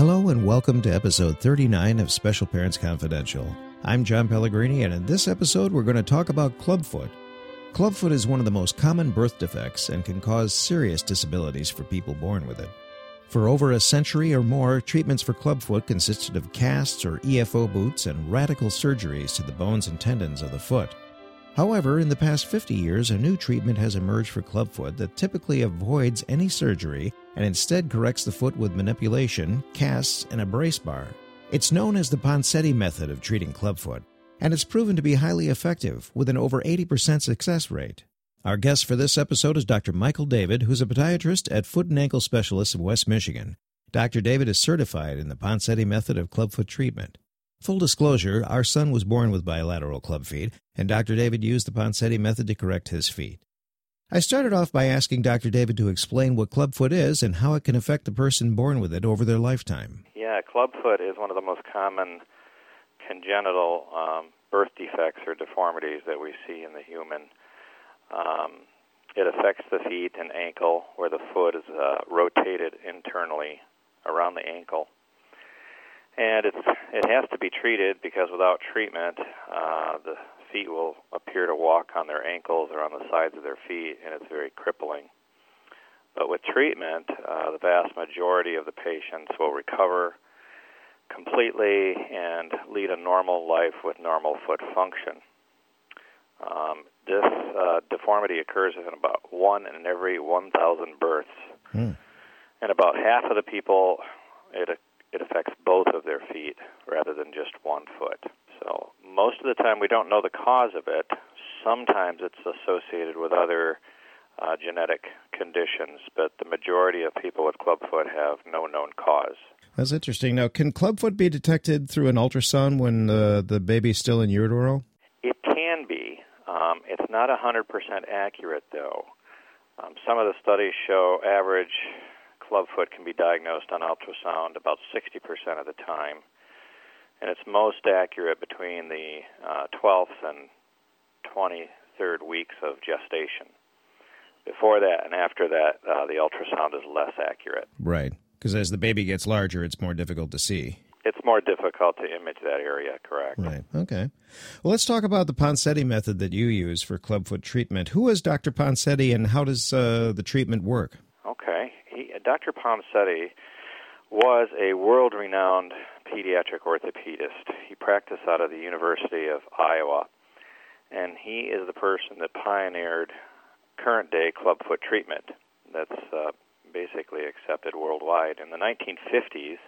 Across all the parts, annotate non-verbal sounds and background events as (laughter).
Hello and welcome to episode 39 of Special Parents Confidential. I'm John Pellegrini, and in this episode, we're going to talk about clubfoot. Clubfoot is one of the most common birth defects and can cause serious disabilities for people born with it. For over a century or more, treatments for clubfoot consisted of casts or EFO boots and radical surgeries to the bones and tendons of the foot. However, in the past 50 years, a new treatment has emerged for clubfoot that typically avoids any surgery and instead corrects the foot with manipulation, casts, and a brace bar. It's known as the Ponseti method of treating clubfoot, and it's proven to be highly effective with an over 80% success rate. Our guest for this episode is Dr. Michael David, who's a podiatrist at Foot and Ankle Specialists of West Michigan. Dr. David is certified in the Ponseti method of clubfoot treatment. Full disclosure, our son was born with bilateral club feet, and Dr. David used the Ponseti method to correct his feet. I started off by asking Dr. David to explain what clubfoot is and how it can affect the person born with it over their lifetime. Yeah, clubfoot is one of the most common congenital um, birth defects or deformities that we see in the human. Um, it affects the feet and ankle where the foot is uh, rotated internally around the ankle. And it's, it has to be treated because without treatment, uh, the feet will appear to walk on their ankles or on the sides of their feet, and it's very crippling. But with treatment, uh, the vast majority of the patients will recover completely and lead a normal life with normal foot function. Um, this uh, deformity occurs in about one in every 1,000 births. Mm. And about half of the people, it, it affects both of their feet rather than just one foot. So most of the time we don't know the cause of it. Sometimes it's associated with other uh, genetic conditions, but the majority of people with clubfoot have no known cause. That's interesting. Now, can clubfoot be detected through an ultrasound when the, the baby's still in utero? It can be. Um, it's not 100% accurate, though. Um, some of the studies show average clubfoot can be diagnosed on ultrasound about 60% of the time, and it's most accurate between the uh, 12th and 23rd weeks of gestation. Before that and after that, uh, the ultrasound is less accurate. Right, because as the baby gets larger, it's more difficult to see it's more difficult to image that area, correct? Right. Okay. Well, let's talk about the Ponseti method that you use for clubfoot treatment. Who is Dr. Ponseti, and how does uh, the treatment work? Okay. He, Dr. Ponseti was a world-renowned pediatric orthopedist. He practiced out of the University of Iowa, and he is the person that pioneered current-day clubfoot treatment. That's uh, basically accepted worldwide. In the 1950s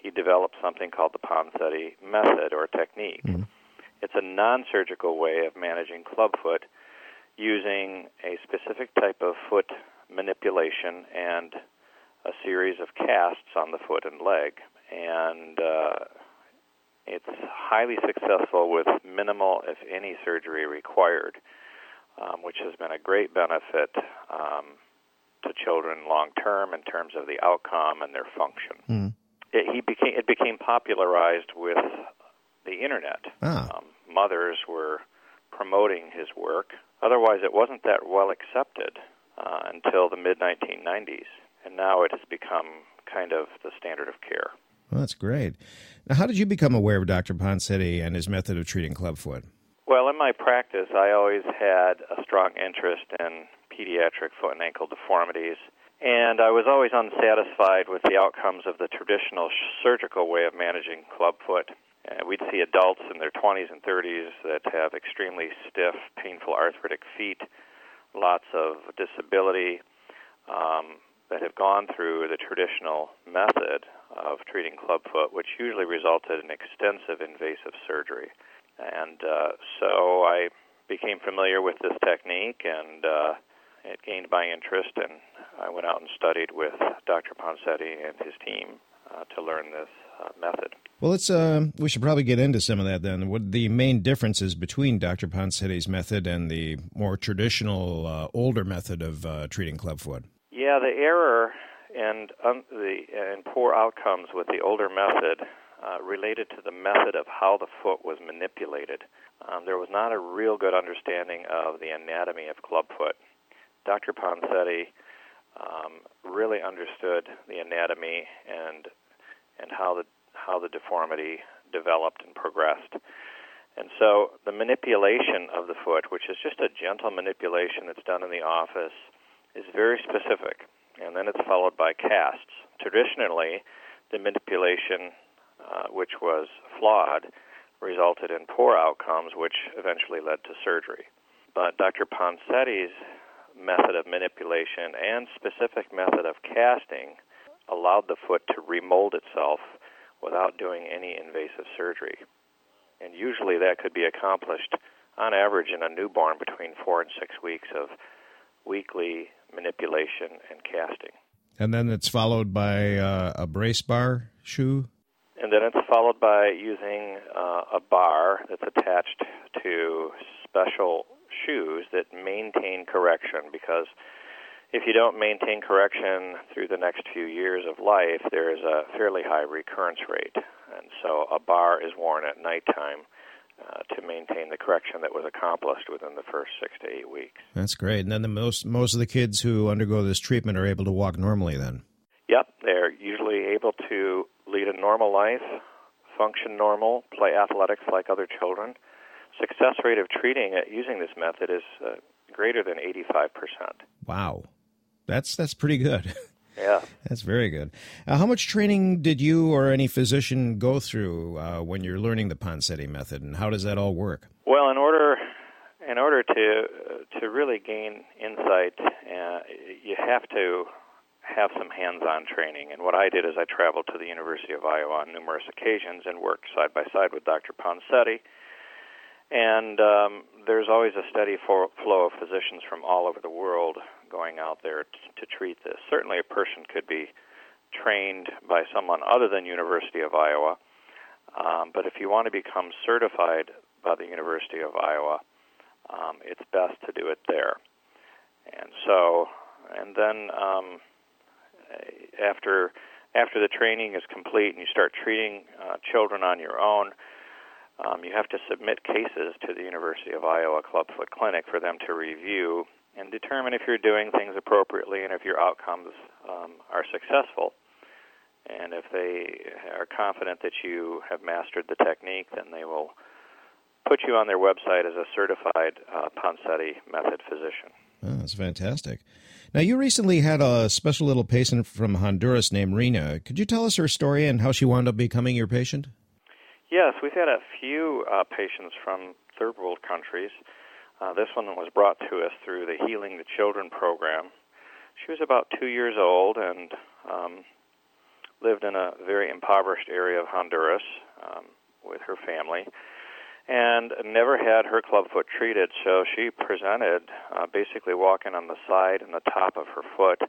he developed something called the Ponseti method or technique. Mm-hmm. It's a non surgical way of managing clubfoot using a specific type of foot manipulation and a series of casts on the foot and leg. And uh, it's highly successful with minimal, if any, surgery required, um, which has been a great benefit um, to children long term in terms of the outcome and their function. Mm it, he became it became popularized with the internet. Ah. Um, mothers were promoting his work. Otherwise, it wasn't that well accepted uh, until the mid 1990s, and now it has become kind of the standard of care. Well, that's great. Now, how did you become aware of Dr. Ponseti and his method of treating clubfoot? Well, in my practice, I always had a strong interest in pediatric foot and ankle deformities and I was always unsatisfied with the outcomes of the traditional surgical way of managing clubfoot. Uh, we'd see adults in their 20s and 30s that have extremely stiff, painful arthritic feet, lots of disability, um, that have gone through the traditional method of treating clubfoot, which usually resulted in extensive invasive surgery. And uh, so I became familiar with this technique and uh, it gained my interest, and I went out and studied with Dr. Ponseti and his team uh, to learn this uh, method. Well, let's. Uh, we should probably get into some of that then. What the main differences between Dr. Ponseti's method and the more traditional, uh, older method of uh, treating clubfoot? Yeah, the error and um, the and poor outcomes with the older method uh, related to the method of how the foot was manipulated. Um, there was not a real good understanding of the anatomy of clubfoot. Dr. Ponseti um, really understood the anatomy and and how the how the deformity developed and progressed. And so the manipulation of the foot, which is just a gentle manipulation that's done in the office, is very specific. And then it's followed by casts. Traditionally, the manipulation, uh, which was flawed, resulted in poor outcomes, which eventually led to surgery. But Dr. Ponseti's method of manipulation and specific method of casting allowed the foot to remold itself without doing any invasive surgery. And usually that could be accomplished on average in a newborn between four and six weeks of weekly manipulation and casting. And then it's followed by uh, a brace bar shoe? And then it's followed by using uh, a bar that's attached to special shoes that maintain correction because if you don't maintain correction through the next few years of life, there is a fairly high recurrence rate. And so a bar is worn at nighttime uh, to maintain the correction that was accomplished within the first six to eight weeks. That's great. And then the most most of the kids who undergo this treatment are able to walk normally. Then. Yep, they're usually able to lead a normal life, function normal, play athletics like other children. Success rate of treating it using this method is uh, greater than 85%. Wow. That's that's pretty good. (laughs) Yeah. That's very good. Uh, how much training did you or any physician go through uh, when you're learning the Ponseti method, and how does that all work? Well, in order in order to uh, to really gain insight, uh, you have to have some hands-on training. And what I did is I traveled to the University of Iowa on numerous occasions and worked side by side with Dr. Ponseti. And um, there's always a steady flow of physicians from all over the world going out there t- to treat this. Certainly, a person could be trained by someone other than University of Iowa, um, but if you want to become certified by the University of Iowa, um, it's best to do it there. And so, and then um, after after the training is complete and you start treating uh, children on your own, um, you have to submit cases to the University of Iowa Clubfoot Clinic for them to review and determine if you're doing things appropriately and if your outcomes um, are successful. And if they are confident that you have mastered the technique, then they will put you on their website as a certified uh, Ponseti method physician. Oh, that's fantastic. Now, you recently had a special little patient from Honduras named Rena. Could you tell us her story and how she wound up becoming your patient? Yes, we've had a few uh, patients from third world countries. Uh, this one was brought to us through the Healing the Children program. She was about two years old and um, lived in a very impoverished area of Honduras um, with her family and never had her clubfoot treated. So she presented uh, basically walking on the side and the top of her foot,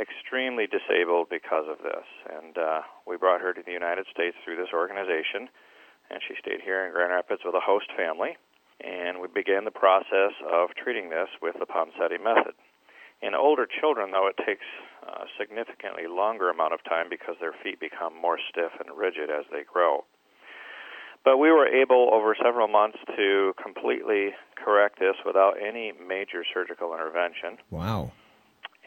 extremely disabled because of this. And uh, we brought her to the United States through this organization, and she stayed here in Grand Rapids with a host family. And we began the process of treating this with the Ponseti method. In older children, though, it takes a significantly longer amount of time because their feet become more stiff and rigid as they grow. But we were able over several months to completely correct this without any major surgical intervention. Wow.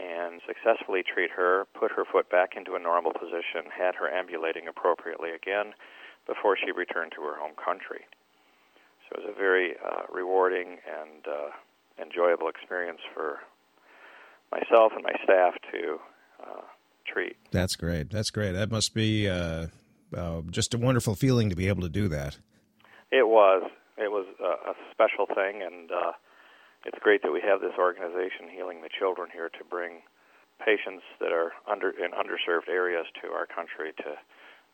And successfully treat her, put her foot back into a normal position, had her ambulating appropriately again before she returned to her home country. So it was a very uh, rewarding and uh, enjoyable experience for myself and my staff to uh, treat. That's great. That's great. That must be uh, uh, just a wonderful feeling to be able to do that. It was. It was a, a special thing, and uh, it's great that we have this organization, Healing the Children, here to bring patients that are under in underserved areas to our country to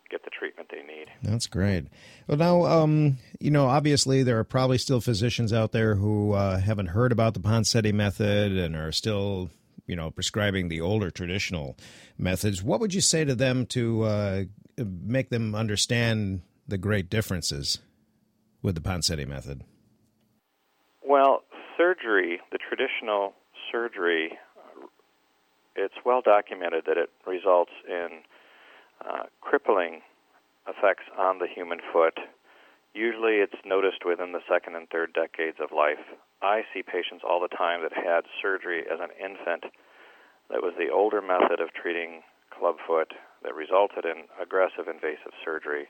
get the treatment they need. That's great. Well, now, um, you know, obviously there are probably still physicians out there who uh, haven't heard about the Ponseti method and are still, you know, prescribing the older traditional methods. What would you say to them to uh, make them understand the great differences with the Ponseti method? Well, surgery, the traditional surgery, it's well documented that it results in crippling effects on the human foot. Usually it's noticed within the second and third decades of life. I see patients all the time that had surgery as an infant that was the older method of treating clubfoot that resulted in aggressive invasive surgery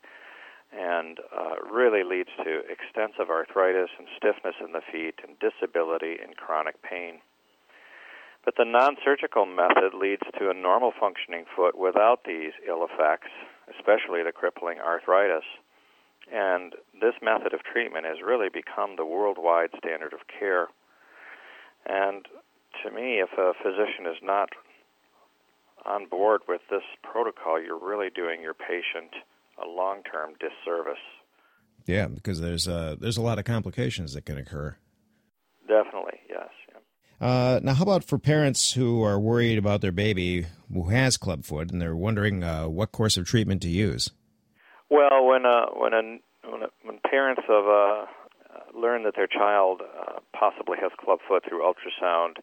and uh, really leads to extensive arthritis and stiffness in the feet and disability and chronic pain. But the non surgical method leads to a normal functioning foot without these ill effects, especially the crippling arthritis. And this method of treatment has really become the worldwide standard of care. And to me, if a physician is not on board with this protocol, you're really doing your patient a long-term disservice. Yeah, because there's uh, there's a lot of complications that can occur. Definitely, yes. Uh, now, how about for parents who are worried about their baby who has clubfoot and they're wondering uh, what course of treatment to use? Well, when uh, when a, when, a, when parents of uh, learn that their child uh, possibly has clubfoot through ultrasound,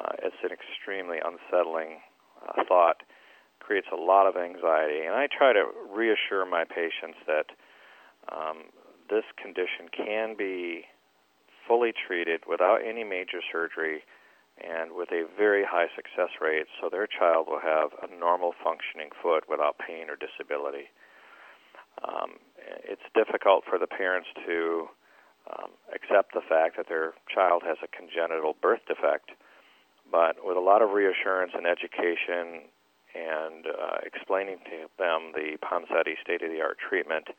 uh, it's an extremely unsettling uh, thought creates a lot of anxiety. And I try to reassure my patients that um, this condition can be fully treated without any major surgery and with a very high success rate, so their child will have a normal functioning foot without pain or disability. Um, it's difficult for the parents to um, accept the fact that their child has a congenital birth defect, but with a lot of reassurance and education and uh, explaining to them the Ponseti state of the art treatment,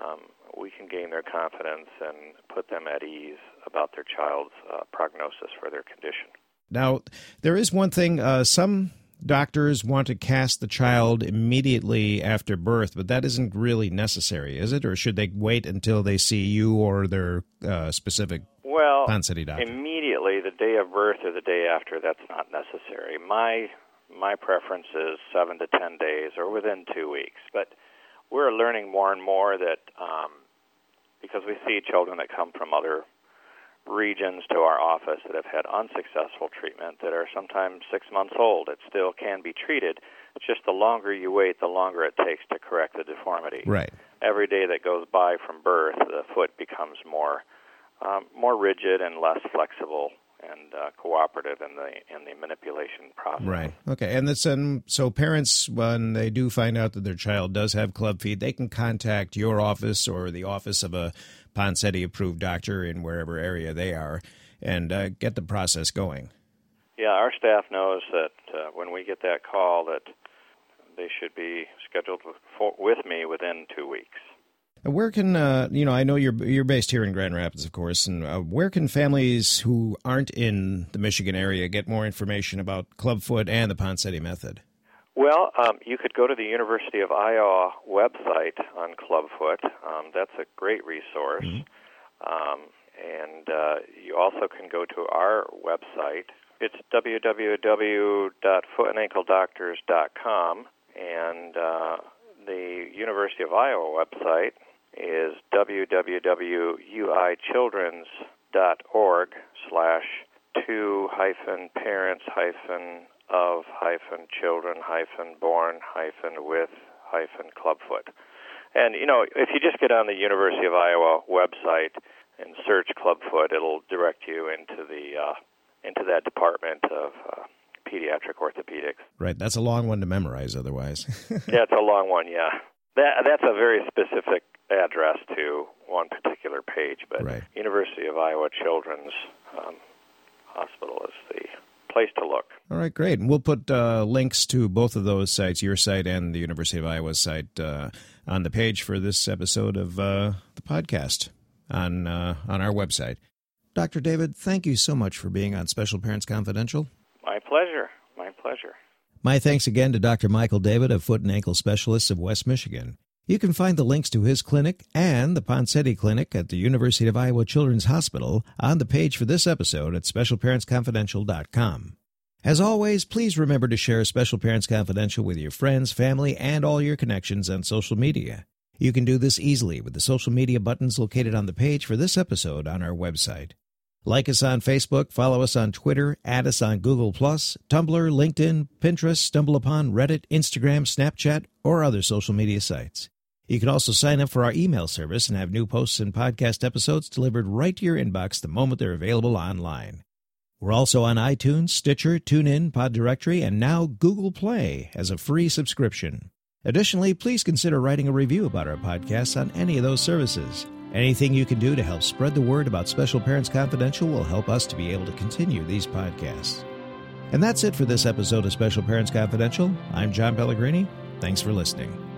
um, we can gain their confidence and put them at ease about their child's uh, prognosis for their condition. Now, there is one thing uh, some doctors want to cast the child immediately after birth, but that isn't really necessary, is it? Or should they wait until they see you or their uh, specific well, Ponseti doctor? Immediately, the day of birth or the day after, that's not necessary. My my preference is seven to ten days or within two weeks. But we're learning more and more that um, because we see children that come from other regions to our office that have had unsuccessful treatment that are sometimes six months old. It still can be treated. It's just the longer you wait, the longer it takes to correct the deformity. Right. Every day that goes by from birth, the foot becomes more um, more rigid and less flexible and uh, cooperative in the in the manipulation process. Right. Okay. And this and so parents when they do find out that their child does have club feet, they can contact your office or the office of a Ponseti approved doctor in wherever area they are and uh, get the process going. Yeah, our staff knows that uh, when we get that call that they should be scheduled with, for, with me within two weeks. Where can uh, you know? I know you're you're based here in Grand Rapids, of course, and uh, where can families who aren't in the Michigan area get more information about clubfoot and the Ponseti method? Well, um, you could go to the University of Iowa website on clubfoot. Um, that's a great resource, mm-hmm. um, and uh, you also can go to our website. It's www.footandankledoctors.com, and uh, the University of Iowa website is www.uichildrens.org slash two hyphen parents hyphen of hyphen children hyphen born hyphen with hyphen clubfoot. And you know, if you just get on the University of Iowa website and search clubfoot, it'll direct you into the uh, into that department of uh, pediatric orthopedics. Right, that's a long one to memorize. Otherwise, (laughs) yeah, it's a long one. Yeah, that that's a very specific address to one particular page, but right. University of Iowa Children's um, Hospital is the place to look. All right, great. And we'll put uh, links to both of those sites, your site and the University of Iowa site, uh, on the page for this episode of uh, the podcast on uh, on our website. Dr. David, thank you so much for being on Special Parents Confidential. My pleasure. My pleasure. My thanks again to Dr. Michael David of Foot and Ankle Specialists of West Michigan. You can find the links to his clinic and the Ponseti Clinic at the University of Iowa Children's Hospital on the page for this episode at specialparentsconfidential.com. As always, please remember to share Special Parents Confidential with your friends, family, and all your connections on social media. You can do this easily with the social media buttons located on the page for this episode on our website. Like us on Facebook, follow us on Twitter, add us on Google, Tumblr, LinkedIn, Pinterest, StumbleUpon, Reddit, Instagram, Snapchat, or other social media sites. You can also sign up for our email service and have new posts and podcast episodes delivered right to your inbox the moment they're available online. We're also on iTunes, Stitcher, TuneIn, Pod Directory, and now Google Play as a free subscription. Additionally, please consider writing a review about our podcasts on any of those services. Anything you can do to help spread the word about Special Parents Confidential will help us to be able to continue these podcasts. And that's it for this episode of Special Parents Confidential. I'm John Pellegrini. Thanks for listening.